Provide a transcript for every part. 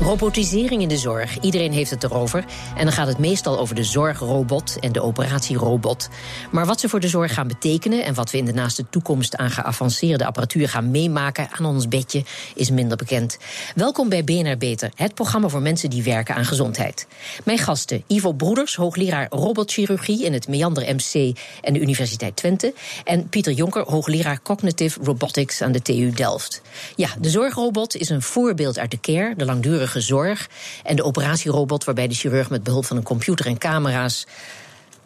Robotisering in de zorg. Iedereen heeft het erover. En dan gaat het meestal over de zorgrobot en de operatierobot. Maar wat ze voor de zorg gaan betekenen en wat we in de naaste toekomst aan geavanceerde apparatuur gaan meemaken aan ons bedje, is minder bekend. Welkom bij BNR Beter, het programma voor mensen die werken aan gezondheid. Mijn gasten: Ivo Broeders, hoogleraar robotchirurgie in het Meander MC en de Universiteit Twente. En Pieter Jonker, hoogleraar cognitive robotics aan de TU Delft. Ja, de zorgrobot is een voorbeeld uit de care, de langdurige zorg. En de operatierobot, waarbij de chirurg met behulp van een computer en camera's.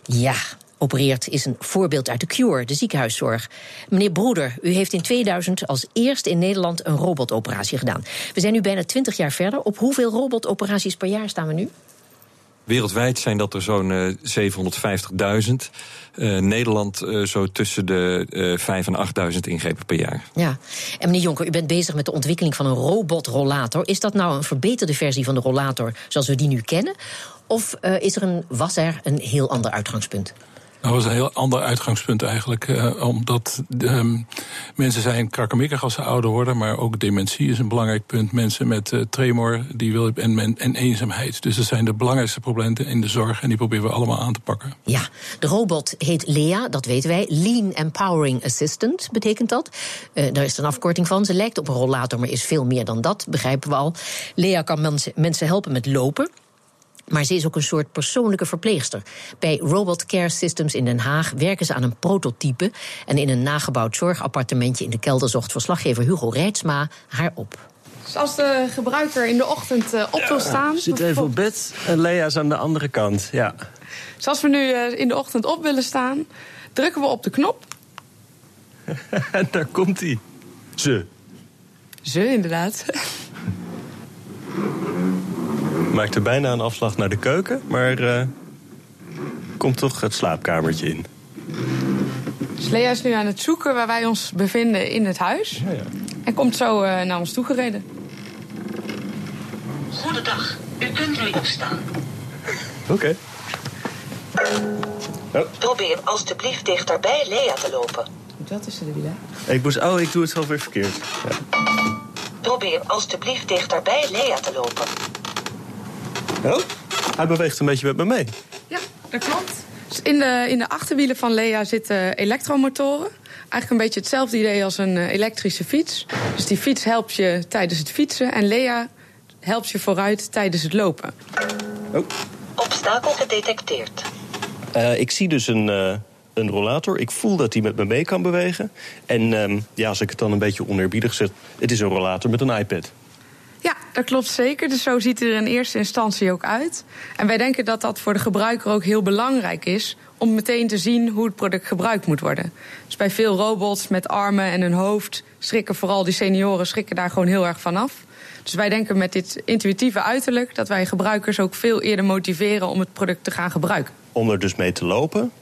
Ja, opereert, is een voorbeeld uit de Cure, de ziekenhuiszorg. Meneer Broeder, u heeft in 2000 als eerste in Nederland een robotoperatie gedaan. We zijn nu bijna 20 jaar verder. Op hoeveel robotoperaties per jaar staan we nu? Wereldwijd zijn dat er zo'n uh, 750.000. Uh, Nederland uh, zo tussen de uh, 5.000 en 8.000 ingrepen per jaar. Ja, en meneer Jonker, u bent bezig met de ontwikkeling van een robotrollator. Is dat nou een verbeterde versie van de rollator zoals we die nu kennen? Of is er een, was er een heel ander uitgangspunt? Dat was een heel ander uitgangspunt eigenlijk. Uh, omdat um, mensen zijn krakkemikkig als ze ouder worden. Maar ook dementie is een belangrijk punt. Mensen met uh, tremor die wil, en, en eenzaamheid. Dus dat zijn de belangrijkste problemen in de zorg. En die proberen we allemaal aan te pakken. Ja, de robot heet Lea, dat weten wij. Lean Empowering Assistant betekent dat. Uh, daar is een afkorting van. Ze lijkt op een rollator, maar is veel meer dan dat, begrijpen we al. Lea kan mensen, mensen helpen met lopen. Maar ze is ook een soort persoonlijke verpleegster. Bij Robot Care Systems in Den Haag werken ze aan een prototype. En in een nagebouwd zorgappartementje in de kelder zocht verslaggever Hugo Reitsma haar op. Dus als de gebruiker in de ochtend uh, op wil staan. Ja, zit even op bed en Lea is aan de andere kant. Ja. Dus als we nu uh, in de ochtend op willen staan, drukken we op de knop. en daar komt hij. Ze. Ze, inderdaad. Maakte bijna een afslag naar de keuken, maar uh, komt toch het slaapkamertje in. Dus Lea is nu aan het zoeken waar wij ons bevinden in het huis. Ja, ja. En komt zo uh, naar ons toegereden. Goedendag, u kunt nu opstaan. Oké. Okay. Oh. Probeer alstublieft dichterbij Lea te lopen. Dat is de wielen. Ik moest, oh, ik doe het zelf weer verkeerd. Ja. Probeer alstublieft dichterbij Lea te lopen. Oh, hij beweegt een beetje met me mee. Ja, dat klopt. Dus in, de, in de achterwielen van Lea zitten elektromotoren. Eigenlijk een beetje hetzelfde idee als een elektrische fiets. Dus die fiets helpt je tijdens het fietsen en Lea helpt je vooruit tijdens het lopen. Oh. Obstakel gedetecteerd. Uh, ik zie dus een, uh, een rollator. Ik voel dat hij met me mee kan bewegen. En um, ja, als ik het dan een beetje oneerbiedig zeg, het is een rollator met een iPad. Dat klopt zeker. Dus zo ziet het er in eerste instantie ook uit. En wij denken dat dat voor de gebruiker ook heel belangrijk is om meteen te zien hoe het product gebruikt moet worden. Dus bij veel robots met armen en een hoofd schrikken vooral die senioren schrikken daar gewoon heel erg van af. Dus wij denken met dit intuïtieve uiterlijk dat wij gebruikers ook veel eerder motiveren om het product te gaan gebruiken. Om er dus mee te lopen.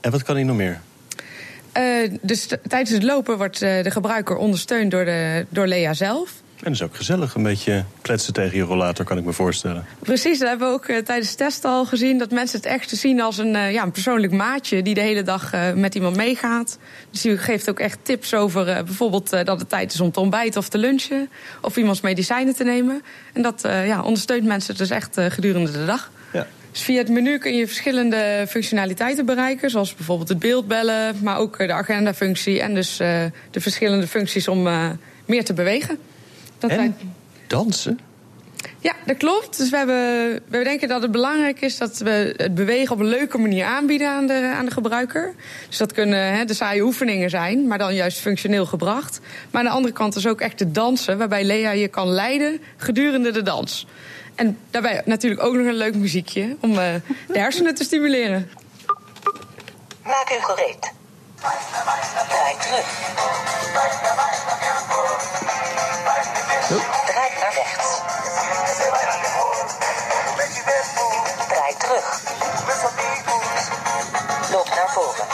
En wat kan hij nog meer? Uh, dus tijdens het lopen wordt uh, de gebruiker ondersteund door, de, door Lea zelf. En dat is ook gezellig, een beetje kletsen tegen je rollator, kan ik me voorstellen. Precies, dat hebben we ook uh, tijdens de test al gezien. Dat mensen het echt zien als een, uh, ja, een persoonlijk maatje die de hele dag uh, met iemand meegaat. Dus die geeft ook echt tips over bijvoorbeeld dat het tijd is om te ontbijten of te lunchen. Of iemands medicijnen te nemen. En dat ja, ondersteunt mensen dus echt gedurende de dag. Ja. Dus via het menu kun je verschillende functionaliteiten bereiken. Zoals bijvoorbeeld het beeldbellen, maar ook de agendafunctie. En dus de verschillende functies om meer te bewegen. Dat en wij... dansen? Ja, dat klopt. Dus we, hebben, we denken dat het belangrijk is dat we het bewegen op een leuke manier aanbieden aan de, aan de gebruiker. Dus dat kunnen hè, de saaie oefeningen zijn, maar dan juist functioneel gebracht. Maar aan de andere kant is ook echt het dansen, waarbij Lea je kan leiden gedurende de dans. En daarbij natuurlijk ook nog een leuk muziekje om uh, de hersenen te stimuleren. Maak u gereed. Draai terug. Draai naar rechts. Draai terug. Loop naar voren.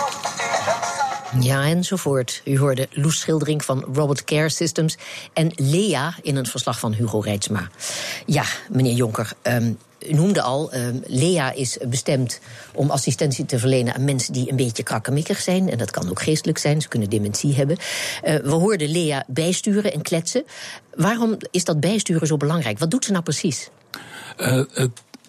Ja, enzovoort. U hoorde Loes Schildering van Robot Care Systems en Lea in een verslag van Hugo Reitsma. Ja, meneer Jonker. Um, u noemde al, uh, Lea is bestemd om assistentie te verlenen aan mensen die een beetje krakkemikkig zijn. En dat kan ook geestelijk zijn, ze kunnen dementie hebben. Uh, we hoorden Lea bijsturen en kletsen. Waarom is dat bijsturen zo belangrijk? Wat doet ze nou precies? Uh,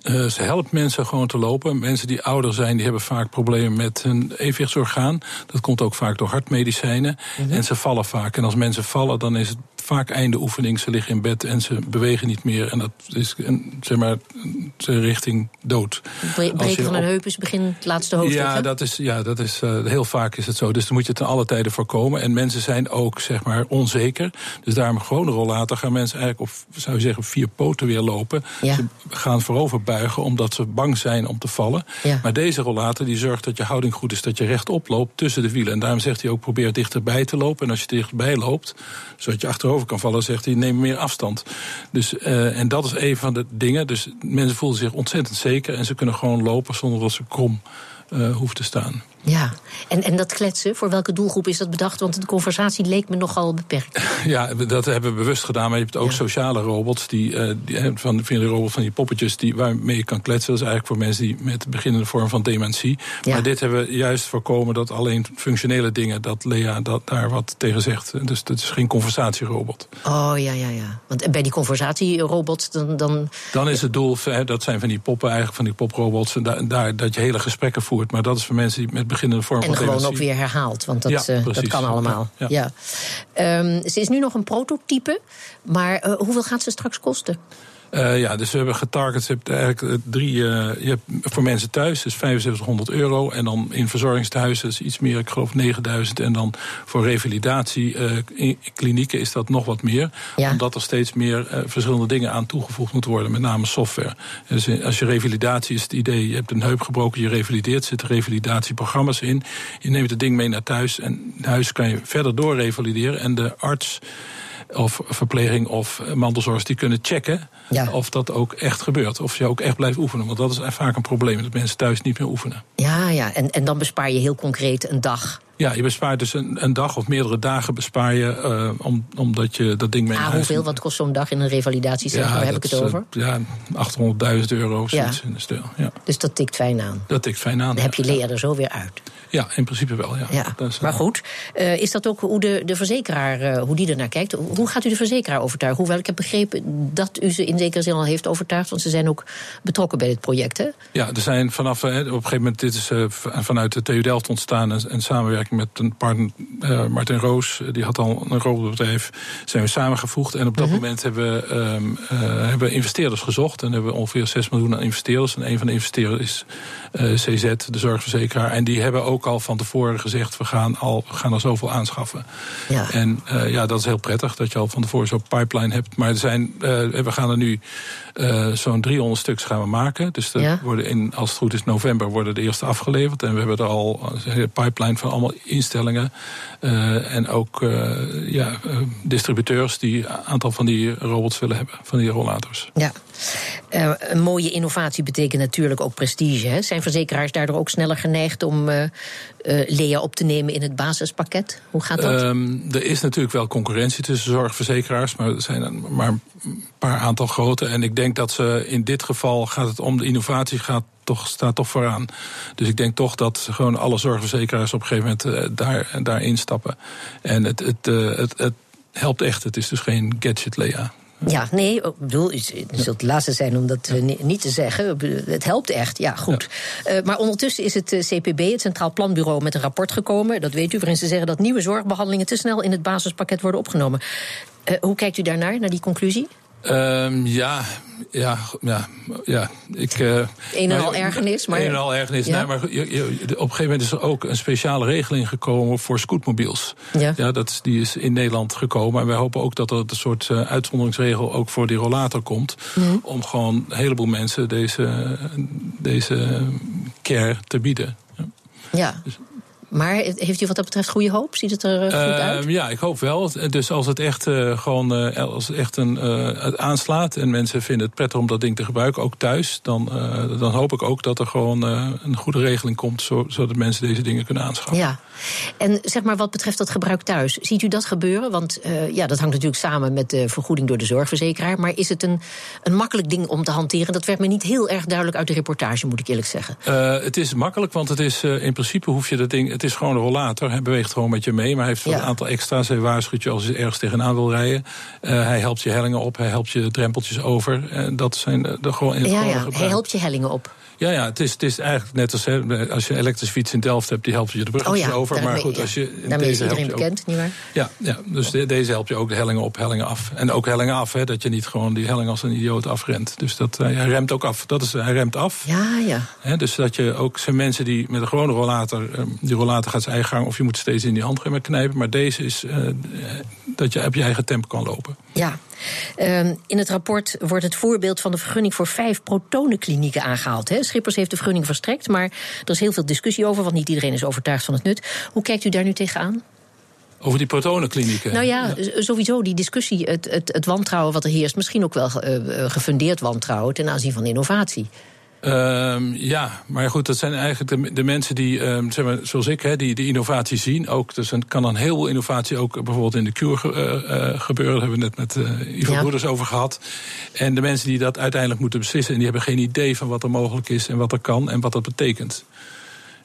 uh, ze helpt mensen gewoon te lopen. Mensen die ouder zijn, die hebben vaak problemen met hun evenwichtsorgaan. Dat komt ook vaak door hartmedicijnen. Mm -hmm. En ze vallen vaak. En als mensen vallen, dan is het vaak einde oefening. Ze liggen in bed en ze bewegen niet meer. En dat is zeg maar richting dood. Breken van een heup is begin het laatste hoofdstuk. Ja, dat is, ja dat is, uh, heel vaak is het zo. Dus dan moet je het ten alle tijden voorkomen. En mensen zijn ook zeg maar onzeker. Dus daarom gewoon een rollator gaan mensen eigenlijk op, zou je zeggen, vier poten weer lopen. Ja. Ze gaan voorover buigen omdat ze bang zijn om te vallen. Ja. Maar deze rollator die zorgt dat je houding goed is, dat je rechtop loopt tussen de wielen. En daarom zegt hij ook probeer dichterbij te lopen. En als je dichterbij loopt, zodat je achterover kan vallen, zegt hij neem meer afstand. Dus, uh, en dat is een van de dingen. Dus mensen voelen zich ontzettend zeker en ze kunnen gewoon lopen zonder dat ze krom uh, hoeven te staan. Ja, en, en dat kletsen, voor welke doelgroep is dat bedacht? Want de conversatie leek me nogal beperkt. Ja, dat hebben we bewust gedaan. Maar je hebt ook ja. sociale robots, die, uh, die van, van die robot van die poppetjes die, waarmee je kan kletsen. Dat is eigenlijk voor mensen die met beginnende vorm van dementie. Ja. Maar dit hebben we juist voorkomen dat alleen functionele dingen, dat Lea dat daar wat tegen zegt. Dus dat is geen conversatierobot. Oh ja, ja, ja. Want bij die conversatierobots dan. Dan, dan is het doel, dat zijn van die poppen, eigenlijk van die poprobots. En daar, daar, dat je hele gesprekken voert. Maar dat is voor mensen die met beginnende vorm en van gewoon dementie. ook weer herhaald, want dat, ja, precies. dat kan allemaal. Ja. Um, ze is nu nog een prototype, maar uh, hoeveel gaat ze straks kosten? Uh, ja, dus we hebben getarget. Je hebt eigenlijk drie. Uh, je hebt voor mensen thuis, dus 7500 euro. En dan in verzorgingstehuizen is iets meer, ik geloof 9000. En dan voor revalidatie uh, in klinieken is dat nog wat meer. Ja. Omdat er steeds meer verschillende dingen aan toegevoegd moeten worden, met name software. Dus als je revalidatie is het idee, je hebt een heup gebroken, je revalideert, zitten revalidatieprogramma's in. Je neemt het ding mee naar thuis en thuis kan je verder door revalideren. En de arts of verpleging of mantelzorgers die kunnen checken ja. of dat ook echt gebeurt. Of je ook echt blijft oefenen. Want dat is vaak een probleem, dat mensen thuis niet meer oefenen. Ja, ja. En, en dan bespaar je heel concreet een dag. Ja, je bespaart dus een, een dag of meerdere dagen bespaar je, uh, om, omdat je dat ding mee ah, hoeveel? Wat kost zo'n dag in een revalidatiecentrum? Ja, Waar heb ik het is, over? Ja, 800.000 euro of zoiets in de stijl. Ja. Dus dat tikt fijn aan. Dat tikt fijn aan. Dan heb je Lea er zo weer uit. Ja, in principe wel, ja. ja. Dat is, maar goed, uh, is dat ook hoe de, de verzekeraar, uh, hoe die er naar kijkt? Hoe gaat u de verzekeraar overtuigen? Hoewel ik heb begrepen dat u ze in zekere zin al heeft overtuigd... want ze zijn ook betrokken bij dit project, hè? Ja, er zijn vanaf, op een gegeven moment... dit is vanuit de TU Delft ontstaan... en, en samenwerking met een partner, Martin Roos... die had al een robotbedrijf, zijn we samengevoegd... en op dat Mhm. moment hebben we, um, hebben we investeerders gezocht... en hebben we ongeveer 6 miljoen aan investeerders... en een van de investeerders is CZ, de zorgverzekeraar... en die hebben ook ook al van tevoren gezegd, we gaan, al, we gaan er zoveel aanschaffen. Ja. En uh, ja, dat is heel prettig dat je al van tevoren zo'n pipeline hebt. Maar er zijn, uh, we gaan er nu uh, zo'n 300 stuks gaan we maken. Dus Ja. worden in, als het goed is, november worden de eerste afgeleverd. En we hebben er al een hele pipeline van allemaal instellingen. en ook ja, distributeurs die een aantal van die robots willen hebben, van die rollators. Ja. Een mooie innovatie betekent natuurlijk ook prestige. Hè? Zijn verzekeraars daardoor ook sneller geneigd om uh, Lea op te nemen in het basispakket? Hoe gaat dat? Um, er is natuurlijk wel concurrentie tussen zorgverzekeraars, maar er zijn maar een paar aantal grote. En ik denk dat ze in dit geval gaat het om de innovatie gaat toch, staat toch vooraan. Dus ik denk toch dat gewoon alle zorgverzekeraars op een gegeven moment uh, daar, daar instappen. En het, het, uh, het, het helpt echt. Het is dus geen gadget Lea. Ja, nee, ik bedoel, het zult het laatste zijn om dat uh, niet te zeggen. Het helpt echt, ja, goed. Ja. Uh, maar ondertussen is het uh, CPB, het Centraal Planbureau, met een rapport gekomen, dat weet u, waarin ze zeggen dat nieuwe zorgbehandelingen te snel in het basispakket worden opgenomen. hoe kijkt u daarnaar, naar die conclusie? Um, ja, ja, ja, ja. Ik, uh, een en al ergernis, maar. Een en al ergernis. Ja. Nee, maar je, je, op een gegeven moment is er ook een speciale regeling gekomen voor scootmobiels. Ja. ja dat is, die is in Nederland gekomen. En wij hopen ook dat er een soort uh, uitzonderingsregel ook voor die rollator komt. Mm. Om gewoon een heleboel mensen deze, deze care te bieden. Ja. Dus, Maar heeft u wat dat betreft goede hoop? Ziet het er goed uit? Ja, ik hoop wel. Dus als het echt gewoon als het echt een, aanslaat en mensen vinden het prettig om dat ding te gebruiken, ook thuis, dan, dan hoop ik ook dat er gewoon een goede regeling komt, zodat mensen deze dingen kunnen aanschaffen. Ja. En zeg maar wat betreft dat gebruik thuis, ziet u dat gebeuren? Want ja, dat hangt natuurlijk samen met de vergoeding door de zorgverzekeraar. Maar is het een, een makkelijk ding om te hanteren? Dat werd me niet heel erg duidelijk uit de reportage, moet ik eerlijk zeggen. het is makkelijk, want het is in principe hoef je dat ding. Het is gewoon een rollator. Hij beweegt gewoon met je mee, maar hij heeft een aantal extra's. Hij waarschuwt je als je ergens tegenaan wil rijden. hij helpt je hellingen op, hij helpt je drempeltjes over. Dat zijn de gewoon Ja, ja. hij helpt je hellingen op. Ja, ja het, is, het is eigenlijk net als als je een elektrische fiets in Delft hebt, die helpt je de bruggetjes oh ja, over. Maar goed, als je. Deze is iedereen bekend, nietwaar? Ja, ja, dus deze helpt je ook de hellingen op, hellingen af. En ook hellingen af, hè, dat je niet gewoon die helling als een idioot afrent. Dus dat, hij remt ook af. Dat is, hij remt af. Ja, ja. Hè, dus dat je ook zijn mensen die met een gewone rollator, ehm, die rollator gaat zijn eigen gang, of je moet steeds in die handremmen knijpen. Maar deze is uh, dat je op je eigen tempo kan lopen. Ja. Um, in het rapport wordt het voorbeeld van de vergunning voor vijf protonenklinieken aangehaald. Hè. Schippers heeft de vergunning verstrekt, maar er is heel veel discussie over, want niet iedereen is overtuigd van het nut. Hoe kijkt u daar nu tegenaan? Over die protonenklinieken? Nou ja, sowieso die discussie, het, het, het, wantrouwen wat er heerst. Misschien ook wel uh, gefundeerd wantrouwen ten aanzien van innovatie. Um, ja, maar goed, dat zijn eigenlijk de, de mensen die, um, zeg maar, zoals ik, hè, die de innovatie zien. Ook, dus er kan dan heel veel innovatie ook bijvoorbeeld in de cure uh, gebeuren. Daar hebben we net met uh, Ivo ja. Broeders over gehad. En de mensen die dat uiteindelijk moeten beslissen, en die hebben geen idee van wat er mogelijk is en wat er kan en wat dat betekent.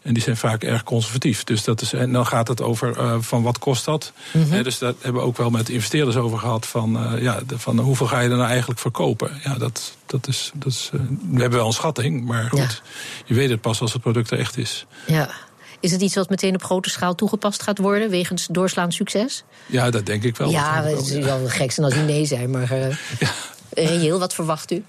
En die zijn vaak erg conservatief. Dus dat is, en dan gaat het over uh, van wat kost dat. Mm -hmm. dus daar hebben we ook wel met investeerders over gehad. Van, uh, ja, van hoeveel ga je er nou eigenlijk verkopen? Ja, dat, dat is, dat is, uh, we hebben wel een schatting, maar goed, ja. je weet het pas als het product er echt is. Ja. Is het iets wat meteen op grote schaal toegepast gaat worden, wegens doorslaand succes? Ja, dat denk ik wel. Ja, het is wel gek zijn als die nee zijn, maar reëel, wat verwacht u?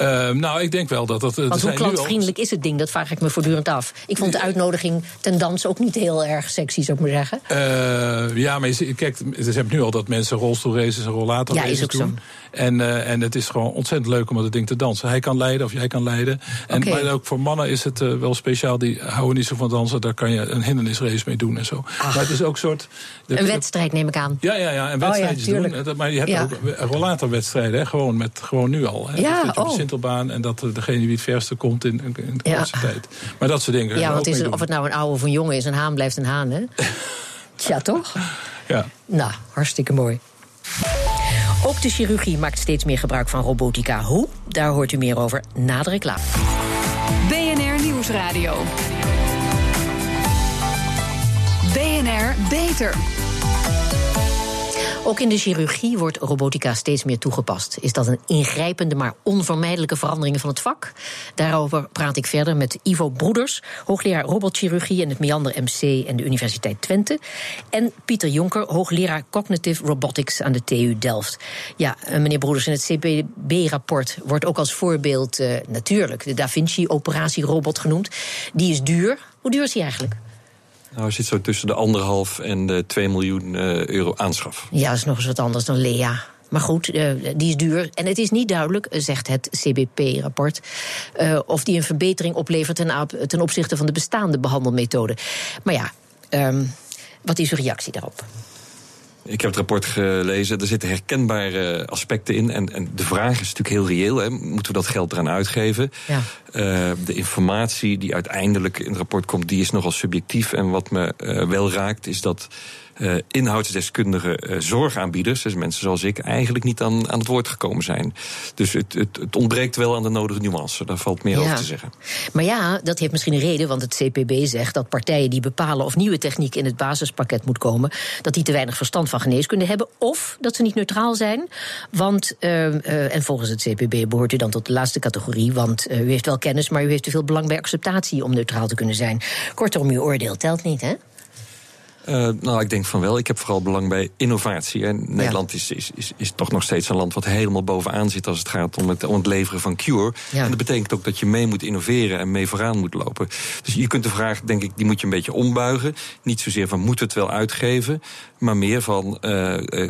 Uh, nou, ik denk wel dat dat. Want hoe klantvriendelijk is het ding? Dat vraag ik me voortdurend af. Ik vond de uitnodiging ten dans ook niet heel erg sexy, zou ik maar zeggen. Uh, ja, maar je, kijk, ze hebben nu al dat mensen rolstoelraces en rollatorraces ja, is ook doen. Zo. En, uh, en het is gewoon ontzettend leuk om het ding te dansen. Hij kan leiden of jij kan leiden. En okay. maar ook voor mannen is het uh, wel speciaal. Die houden niet zo van dansen. Daar kan je een hindernisrace mee doen en zo. Ach, maar het is ook een soort. De, een wedstrijd neem ik aan. Ja, ja, ja. En wedstrijdjes oh, ja, doen. Maar je hebt ja. ook rollatorwedstrijden. Hè, gewoon, met, gewoon nu al. Hè. Ja, dus oh. op de Sintelbaan. En dat degene die het verste komt in, in de kortste ja. tijd. Maar dat soort dingen. Ja, want is het, of het nou een oude of een jongen is, een haan blijft een haan, hè? Tja, toch? Ja. Nou, hartstikke mooi. De chirurgie maakt steeds meer gebruik van robotica. Hoe? Daar hoort u meer over na de reclame. BNR Nieuwsradio. BNR Beter. Ook in de chirurgie wordt robotica steeds meer toegepast. Is dat een ingrijpende, maar onvermijdelijke verandering van het vak? Daarover praat ik verder met Ivo Broeders, hoogleraar robotchirurgie in het Meander MC en de Universiteit Twente. En Pieter Jonker, hoogleraar Cognitive Robotics aan de TU Delft. Ja, meneer Broeders, in het CPB-rapport wordt ook als voorbeeld uh, natuurlijk de Da Vinci-operatierobot genoemd. Die is duur. Hoe duur is die eigenlijk? Nou, hij zit zo tussen de anderhalf en de 2 miljoen uh, euro aanschaf. Ja, dat is nog eens wat anders dan Lea. Maar goed, uh, die is duur. En het is niet duidelijk, zegt het CBP-rapport, of die een verbetering oplevert ten, opzichte van de bestaande behandelmethode. Maar ja, um, wat is uw reactie daarop? Ik heb het rapport gelezen. Er zitten herkenbare aspecten in. En, en de vraag is natuurlijk heel reëel. Hè. Moeten we dat geld eraan uitgeven? Ja. Uh, de informatie die uiteindelijk in het rapport komt, die is nogal subjectief. En wat me uh, wel raakt, is dat uh, inhoudsdeskundige zorgaanbieders, dus mensen zoals ik, eigenlijk niet aan, aan het woord gekomen zijn. Dus het, het, het ontbreekt wel aan de nodige nuance. Daar valt meer ja. over te zeggen. Maar ja, dat heeft misschien een reden, want het CPB zegt dat partijen die bepalen of nieuwe techniek in het basispakket moet komen, dat die te weinig verstand van geneeskunde hebben, of dat ze niet neutraal zijn. Want, uh, en volgens het CPB behoort u dan tot de laatste categorie, want u heeft wel kennis, maar u heeft te veel belang bij acceptatie om neutraal te kunnen zijn. Kortom, uw oordeel telt niet, hè? Uh, nou, ik denk van wel. Ik heb vooral belang bij innovatie. En Nederland ja. is, is, is, is, toch nog steeds een land wat helemaal bovenaan zit als het gaat om het, om het leveren van cure. Ja. En dat betekent ook dat je mee moet innoveren en mee vooraan moet lopen. Dus je kunt de vraag, denk ik, die moet je een beetje ombuigen. Niet zozeer van moeten we het wel uitgeven, maar meer van. Uh, uh,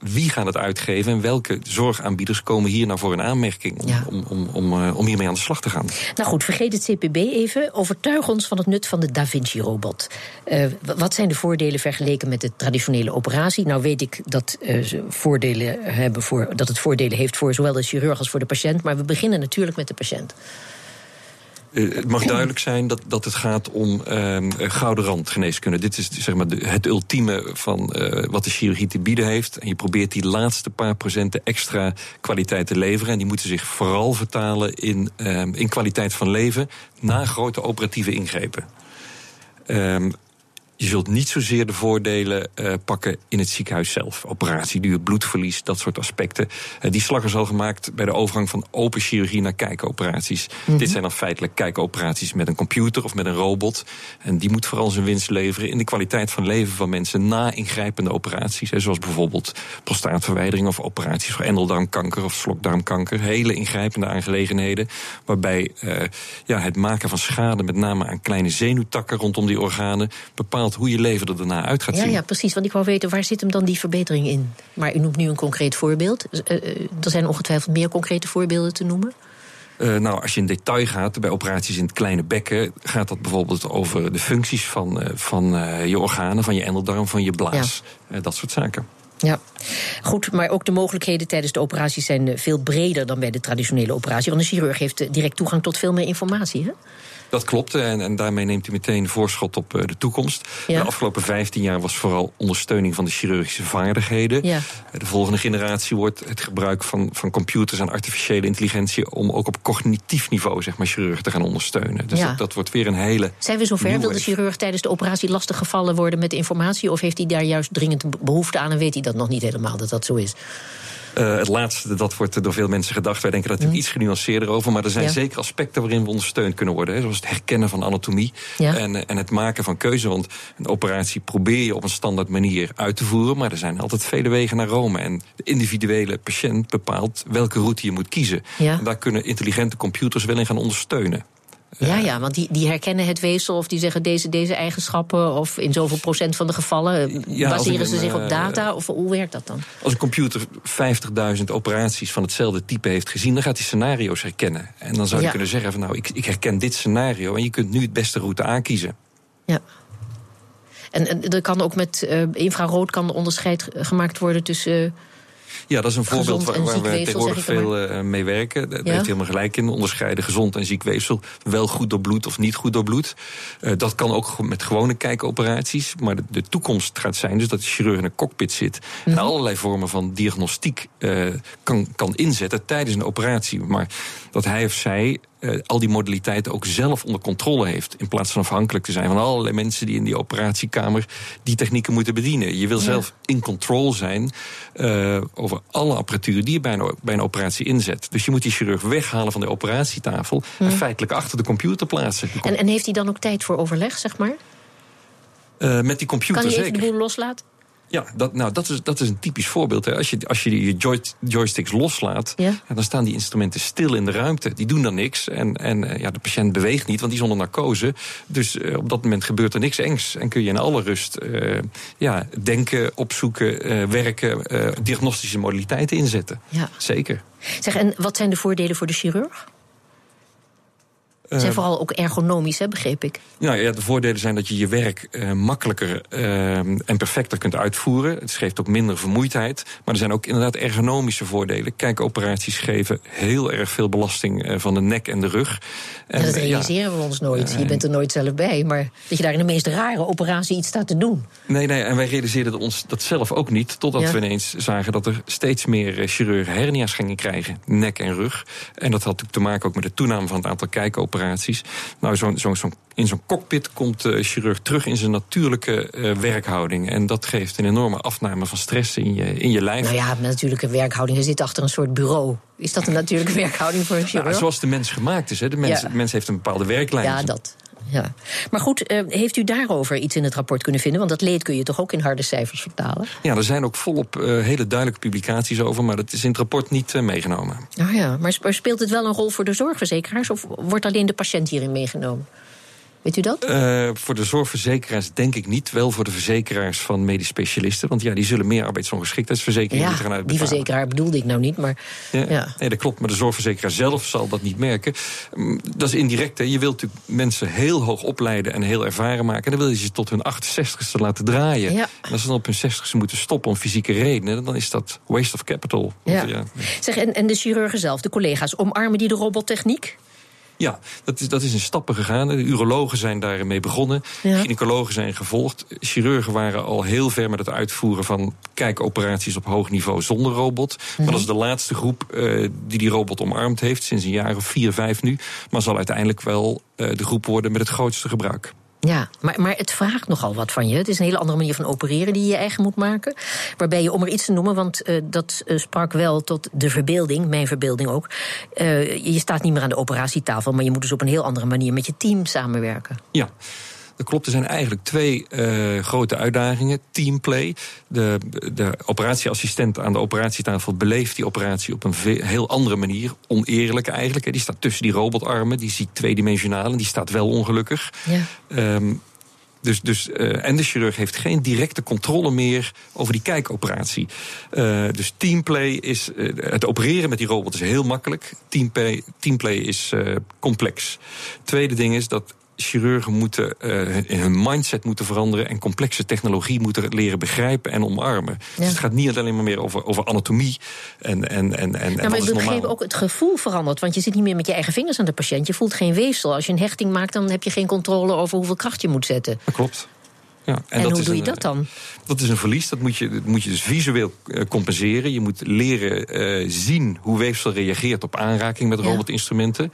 wie gaat het uitgeven en welke zorgaanbieders komen hier nou voor een aanmerking om, Ja. om, om, om, eh, om hiermee aan de slag te gaan. Nou goed, vergeet het CPB even. Overtuig ons van het nut van de Da Vinci-robot. Eh, wat zijn de voordelen vergeleken met de traditionele operatie? Nou weet ik dat, eh, ze voordelen hebben voor, dat het voordelen heeft voor zowel de chirurg als voor de patiënt. Maar we beginnen natuurlijk met de patiënt. Eh, het mag duidelijk zijn dat, dat het gaat om ehm, eh, gouden rand geneeskunde. Dit is zeg maar het ultieme van eh, wat de chirurgie te bieden heeft. En je probeert die laatste paar procenten extra kwaliteit te leveren. En die moeten zich vooral vertalen in, ehm, in kwaliteit van leven na grote operatieve ingrepen. Je zult niet zozeer de voordelen eh, pakken in het ziekenhuis zelf. Operatieduur, bloedverlies, dat soort aspecten. Eh, die slag is al gemaakt bij de overgang van open chirurgie naar kijkoperaties. Dit zijn dan feitelijk kijkoperaties met een computer of met een robot. En die moet vooral zijn winst leveren in de kwaliteit van leven van mensen na ingrijpende operaties. Hè, zoals bijvoorbeeld prostaatverwijdering of operaties voor endeldarmkanker of slokdarmkanker. Hele ingrijpende aangelegenheden. Waarbij eh, ja, het maken van schade, met name aan kleine zenuwtakken rondom die organen, bepaalt hoe je leven er daarna uit gaat Ja, zien. ja, precies. Want ik wou weten, waar zit hem dan die verbetering in? Maar u noemt nu een concreet voorbeeld. Eh, eh, er zijn ongetwijfeld meer concrete voorbeelden te noemen. Eh, nou, als je in detail gaat, bij operaties in het kleine bekken, gaat dat bijvoorbeeld over de functies van, van je organen, van je endeldarm, van je blaas. Dat soort zaken. Ja, goed, maar ook de mogelijkheden tijdens de operaties zijn eh, veel breder dan bij de traditionele operatie. Want een chirurg heeft eh, direct toegang tot veel meer informatie. Hè? Dat klopt en, en daarmee neemt hij meteen voorschot op eh, de toekomst. Ja. De afgelopen 15 jaar was vooral ondersteuning van de chirurgische vaardigheden. Ja. Eh, De volgende generatie wordt het gebruik van, van computers en artificiële intelligentie om ook op cognitief niveau zeg maar, chirurgen te gaan ondersteunen. Dus Ja. dat, dat wordt weer een hele. Zijn we zover? Wil de chirurg tijdens de operatie lastig gevallen worden met informatie? Of heeft hij daar juist dringend be- behoefte aan en weet hij dat nog niet helemaal dat dat zo is? Eh, het laatste, dat wordt door veel mensen gedacht. Wij denken daar natuurlijk iets genuanceerder over. Maar er zijn. Ja. zeker aspecten waarin we ondersteund kunnen worden. Hè, zoals het herkennen van anatomie Ja. en, en het maken van keuze. Want een operatie probeer je op een standaard manier uit te voeren. Maar er zijn altijd vele wegen naar Rome. En de individuele patiënt bepaalt welke route je moet kiezen. Ja. En daar kunnen intelligente computers wel in gaan ondersteunen. Ja, ja, want die, die herkennen het weefsel of die zeggen deze, deze eigenschappen... of in zoveel procent van de gevallen eh, Ja, baseren ze een, zich op eh, data? Of hoe werkt dat dan? Als een computer 50.000 operaties van hetzelfde type heeft gezien, dan gaat hij scenario's herkennen. En dan zou je Ja. kunnen zeggen: van nou, ik, ik herken dit scenario en je kunt nu het beste route aankiezen. Ja. En, en er kan ook met eh, infrarood kan onderscheid gemaakt worden tussen... Ja, dat is een voorbeeld waar, waar we tegenwoordig veel eh, mee werken. Daar Ja? heeft helemaal gelijk in. Onderscheiden gezond en ziek weefsel. Wel goed doorbloed of niet goed doorbloed. Eh, dat kan ook met gewone kijkoperaties. Maar de, de toekomst gaat zijn dus dat de chirurg in een cockpit zit. En Mhm. allerlei vormen van diagnostiek eh, kan, kan inzetten tijdens een operatie. Maar dat hij of zij eh, al die modaliteiten ook zelf onder controle heeft. In plaats van afhankelijk te zijn van allerlei mensen die in die operatiekamer die technieken moeten bedienen. Je wil zelf in control zijn eh, over alle apparatuur die je bij een, bij een operatie inzet. Dus je moet die chirurg weghalen van de operatietafel en feitelijk achter de computer plaatsen. En, en heeft hij dan ook tijd voor overleg, zeg maar? eh, met die computer Kan hij even zeker. de boel loslaten? Ja, dat, nou, dat, is, dat is een typisch voorbeeld. Hè. Als je, als je je joy, joysticks loslaat, Ja. ja, dan staan die instrumenten stil in de ruimte. Die doen dan niks. En, en eh, ja, de patiënt beweegt niet, want die is onder narcose. Dus eh, op dat moment gebeurt er niks engs. En kun je in alle rust eh, ja, denken, opzoeken, werken, diagnostische modaliteiten inzetten. Ja. Zeker. Zeg, en wat zijn de voordelen voor de chirurg? Zijn vooral ook ergonomisch, hè, begreep ik. Nou ja, de voordelen zijn dat je je werk eh, makkelijker eh, en perfecter kunt uitvoeren. Het geeft ook minder vermoeidheid. Maar er zijn ook inderdaad ergonomische voordelen. Kijkoperaties geven heel erg veel belasting eh, van de nek en de rug. En, dat eh, ja, realiseren we ons nooit. Je bent er nooit zelf bij. Maar dat je daar in de meest rare operatie iets staat te doen. Nee, nee, en wij realiseerden ons dat zelf ook niet. Totdat Ja. we ineens zagen dat er steeds meer chirurgen hernia's gingen krijgen. Nek en rug. En dat had natuurlijk te maken ook met de toename van het aantal kijkoperaties. Nou, zo'n zo'n in zo'n cockpit komt de chirurg terug in zijn natuurlijke eh, werkhouding. En dat geeft een enorme afname van stress in je, in je lijf. Nou ja, natuurlijke werkhouding. Je zit achter een soort bureau. Is dat een natuurlijke werkhouding voor een Nou, chirurg? zoals de mens gemaakt is. Hè. De mens, Ja. mens heeft een bepaalde werklijn. Ja, dat. Ja. Maar goed, eh, heeft u daarover iets in het rapport kunnen vinden? Want dat leed kun je toch ook in harde cijfers vertalen? Ja, er zijn ook volop eh, hele duidelijke publicaties over, maar dat is in het rapport niet eh, meegenomen. Oh ja, maar sp- speelt het wel een rol voor de zorgverzekeraars? Of wordt alleen de patiënt hierin meegenomen? Weet u dat? Uh, voor de zorgverzekeraars denk ik niet. Wel voor de verzekeraars van medisch specialisten. Want ja, die zullen meer arbeidsongeschiktheidsverzekeringen ja, gaan uitbetalen. die verzekeraar bedoelde ik nou niet, maar... Ja, ja. Nee, dat klopt, maar de zorgverzekeraar zelf zal dat niet merken. Mm, dat is indirect, hè. Je wilt natuurlijk mensen heel hoog opleiden en heel ervaren maken. En dan wil je ze tot hun 68ste laten draaien. Ja. En als ze dan op hun 60ste moeten stoppen om fysieke redenen... dan is dat waste of capital. Ja. ja. Zeg, en, en de chirurgen zelf, de collega's, omarmen die de robottechniek? Ja, dat is, dat is in stappen gegaan. De urologen zijn daarmee begonnen. Ja. Gynaecologen zijn gevolgd. Chirurgen waren al heel ver met het uitvoeren van kijkoperaties op hoog niveau zonder robot. Maar dat is de laatste groep uh, die die robot omarmd heeft, sinds een jaar of vier, vijf nu. Maar zal uiteindelijk wel uh, de groep worden met het grootste gebruik. Ja, maar, maar het vraagt nogal wat van je. Het is een hele andere manier van opereren die je eigen moet maken. Waarbij je, om er iets te noemen, want uh, dat uh, sprak wel tot de verbeelding, mijn verbeelding ook. Uh, je staat niet meer aan de operatietafel, maar je moet dus op een heel andere manier met je team samenwerken. Ja. Dat klopt, er zijn eigenlijk twee uh, grote uitdagingen. Teamplay. De, de operatieassistent aan de operatietafel beleeft die operatie op een heel andere manier. Oneerlijk eigenlijk. Die staat tussen die robotarmen, die ziet tweedimensionaal en die staat wel ongelukkig. Ja. Um, dus, dus, uh, en de chirurg heeft geen directe controle meer over die kijkoperatie. Uh, dus teamplay is. Uh, het opereren met die robot is heel makkelijk. Teamplay, teamplay is complex. Tweede ding is dat chirurgen moeten uh, hun mindset moeten veranderen en complexe technologie moeten leren begrijpen en omarmen. Ja. Dus het gaat niet alleen maar meer over, over anatomie en en en en. Ja, maar ik begreep ook het gevoel verandert, want je zit niet meer met je eigen vingers aan de patiënt. Je voelt geen weefsel. Als je een hechting maakt, dan heb je geen controle over hoeveel kracht je moet zetten. Dat klopt. Ja, en, en hoe doe je dat dan? Dat is een verlies. Dat moet je, dat moet je dus visueel uh, compenseren. Je moet leren uh, zien hoe weefsel reageert op aanraking met ja. robotinstrumenten.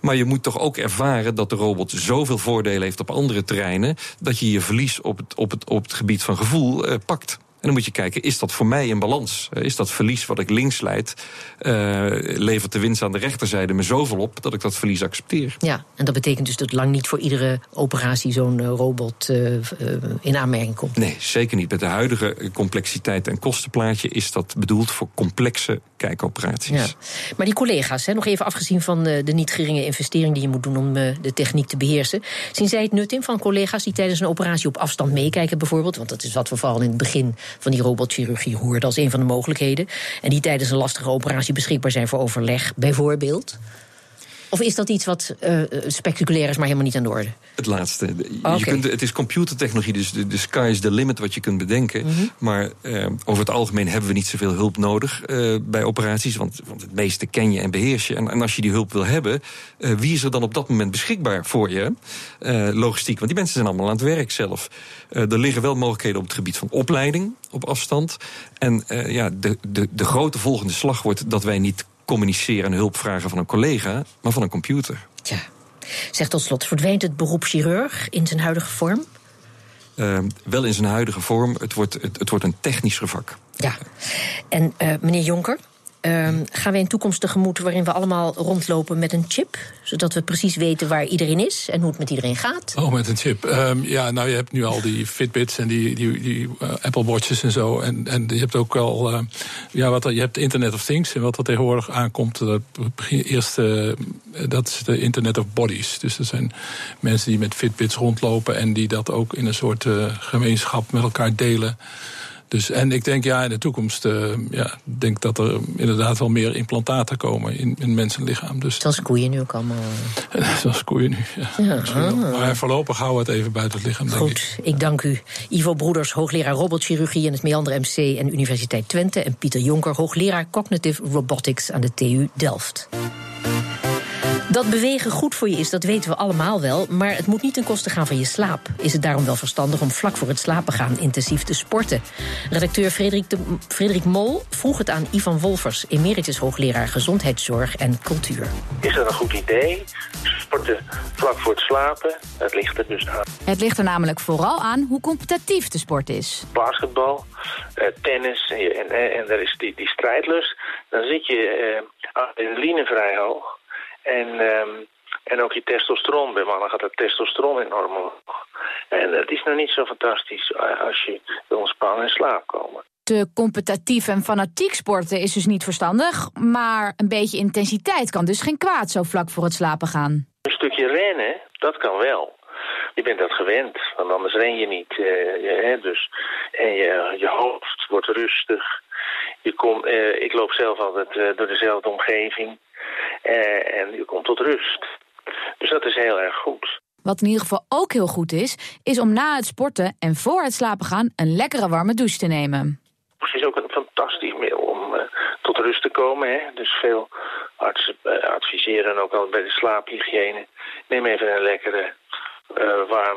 Maar je moet toch ook ervaren dat de robot zoveel voordelen heeft op andere terreinen. dat je je verlies op het, op het, op het gebied van gevoel uh, pakt. En dan moet je kijken, is dat voor mij in balans? Is dat verlies wat ik links leid, uh, levert de winst aan de rechterzijde me zoveel op dat ik dat verlies accepteer? Ja, en dat betekent dus dat lang niet voor iedere operatie zo'n uh, robot uh, in aanmerking komt? Nee, zeker niet. Met de huidige complexiteit en kostenplaatje is dat bedoeld voor complexe kijkoperaties. Ja. Maar die collega's, hè, nog even afgezien van de niet geringe investering die je moet doen om de techniek te beheersen, zien zij het nut in van collega's die tijdens een operatie op afstand meekijken bijvoorbeeld? Want dat is wat we vooral in het begin van die robotchirurgie hoorde als een van de mogelijkheden. En die tijdens een lastige operatie beschikbaar zijn voor overleg, bijvoorbeeld. Of is dat iets wat uh, spectaculair is, maar helemaal niet aan de orde? Het laatste. Okay. Je kunt, het is computertechnologie, dus de, de sky is the limit wat je kunt bedenken. Mm -hmm. Maar uh, over het algemeen hebben we niet zoveel hulp nodig uh, bij operaties. Want, want het meeste ken je en beheers je. En, en als je die hulp wil hebben, wie is er dan op dat moment beschikbaar voor je? logistiek, want die mensen zijn allemaal aan het werk zelf. er liggen wel mogelijkheden op het gebied van opleiding op afstand. En ja, de, de, de grote volgende slag wordt dat wij niet communiceren en hulp vragen van een collega, maar van een computer. Ja. Zeg tot slot, verdwijnt het beroep chirurg in zijn huidige vorm? Uh, wel in zijn huidige vorm. Het wordt, het, het wordt een technischer vak. Ja. En uh, meneer Jonker, uh, gaan wij een toekomst tegemoet waarin we allemaal rondlopen met een chip? Zodat we precies weten waar iedereen is en hoe het met iedereen gaat? Oh, met een chip. Um, ja, nou, je hebt nu al die Fitbits en die, die, die uh, Apple Watches en zo. En, en je hebt ook al, uh, ja, wat, je hebt Internet of Things. En wat er tegenwoordig aankomt, dat, eerst, uh, dat is de Internet of Bodies. Dus er zijn mensen die met Fitbits rondlopen en die dat ook in een soort gemeenschap met elkaar delen. Dus, en ik denk, ja, in de toekomst uh, ja, denk dat er inderdaad wel meer implantaten komen in, in mensenlichaam. Dus, Zoals koeien nu ook allemaal. Zoals koeien nu, ja. ja ah. Maar voorlopig houden we het even buiten het lichaam, Goed, denk ik. ik dank u. Ivo Broeders, hoogleraar robotchirurgie aan het Meander MC en Universiteit Twente. En Pieter Jonker, hoogleraar cognitive robotics aan de TU Delft. Dat bewegen goed voor je is, dat weten we allemaal wel. Maar het moet niet ten koste gaan van je slaap. Is het daarom wel verstandig om vlak voor het slapen gaan intensief te sporten? Redacteur Frederik, de, Frederik Mol vroeg het aan Ivan Wolfers, emeritus hoogleraar gezondheidszorg en cultuur. Is dat een goed idee? Sporten vlak voor het slapen? Het ligt er dus aan. Het ligt er namelijk vooral aan hoe competitief de sport is. Basketbal, uh, tennis en, en, en er is die, die strijdlust. Dan zit je uh, adrenaline vrij hoog. En, um, en ook je testosteron. Bij mannen gaat het testosteron enorm omhoog. En het is nou niet zo fantastisch als je wil ontspannen en slaap komen. Te competitief en fanatiek sporten is dus niet verstandig. Maar een beetje intensiteit kan dus geen kwaad zo vlak voor het slapen gaan. Een stukje rennen, dat kan wel. je bent dat gewend, want anders ren je niet. Je, hè, dus, en je, je hoofd wordt rustig. Je komt, uh, ik loop zelf altijd uh, door dezelfde omgeving. En je komt tot rust. Dus dat is heel erg goed. Wat in ieder geval ook heel goed is, is om na het sporten en voor het slapen gaan een lekkere warme douche te nemen. Het is ook een fantastisch middel om uh, tot rust te komen. Hè? Dus veel artsen uh, adviseren ook al bij de slaaphygiëne. Neem even een lekkere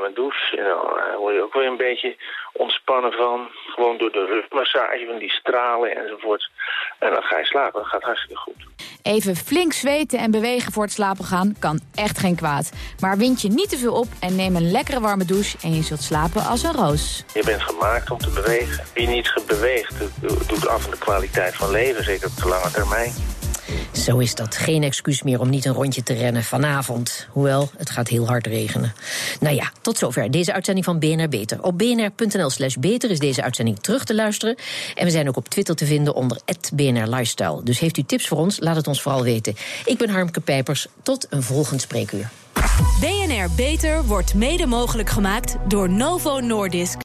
warme douche. En dan word je ook weer een beetje ontspannen van. Gewoon door de rugmassage van die stralen enzovoort. En dan ga je slapen. Dat gaat hartstikke goed. Even flink zweten en bewegen voor het slapen gaan kan echt geen kwaad. Maar wind je niet te veel op en neem een lekkere warme douche... en je zult slapen als een roos. Je bent gemaakt om te bewegen. Wie niet beweegt, doet af van de kwaliteit van leven. Zeker op de lange termijn. Zo is dat. Geen excuus meer om niet een rondje te rennen vanavond. Hoewel, het gaat heel hard regenen. Nou ja, tot zover deze uitzending van BNR Beter. Op bnr.nl slash beter is deze uitzending terug te luisteren. En we zijn ook op Twitter te vinden onder BNR Lifestyle. Dus heeft u tips voor ons, laat het ons vooral weten. Ik ben Harmke Pijpers. Tot een volgend spreekuur. BNR Beter wordt mede mogelijk gemaakt door Novo Nordisk.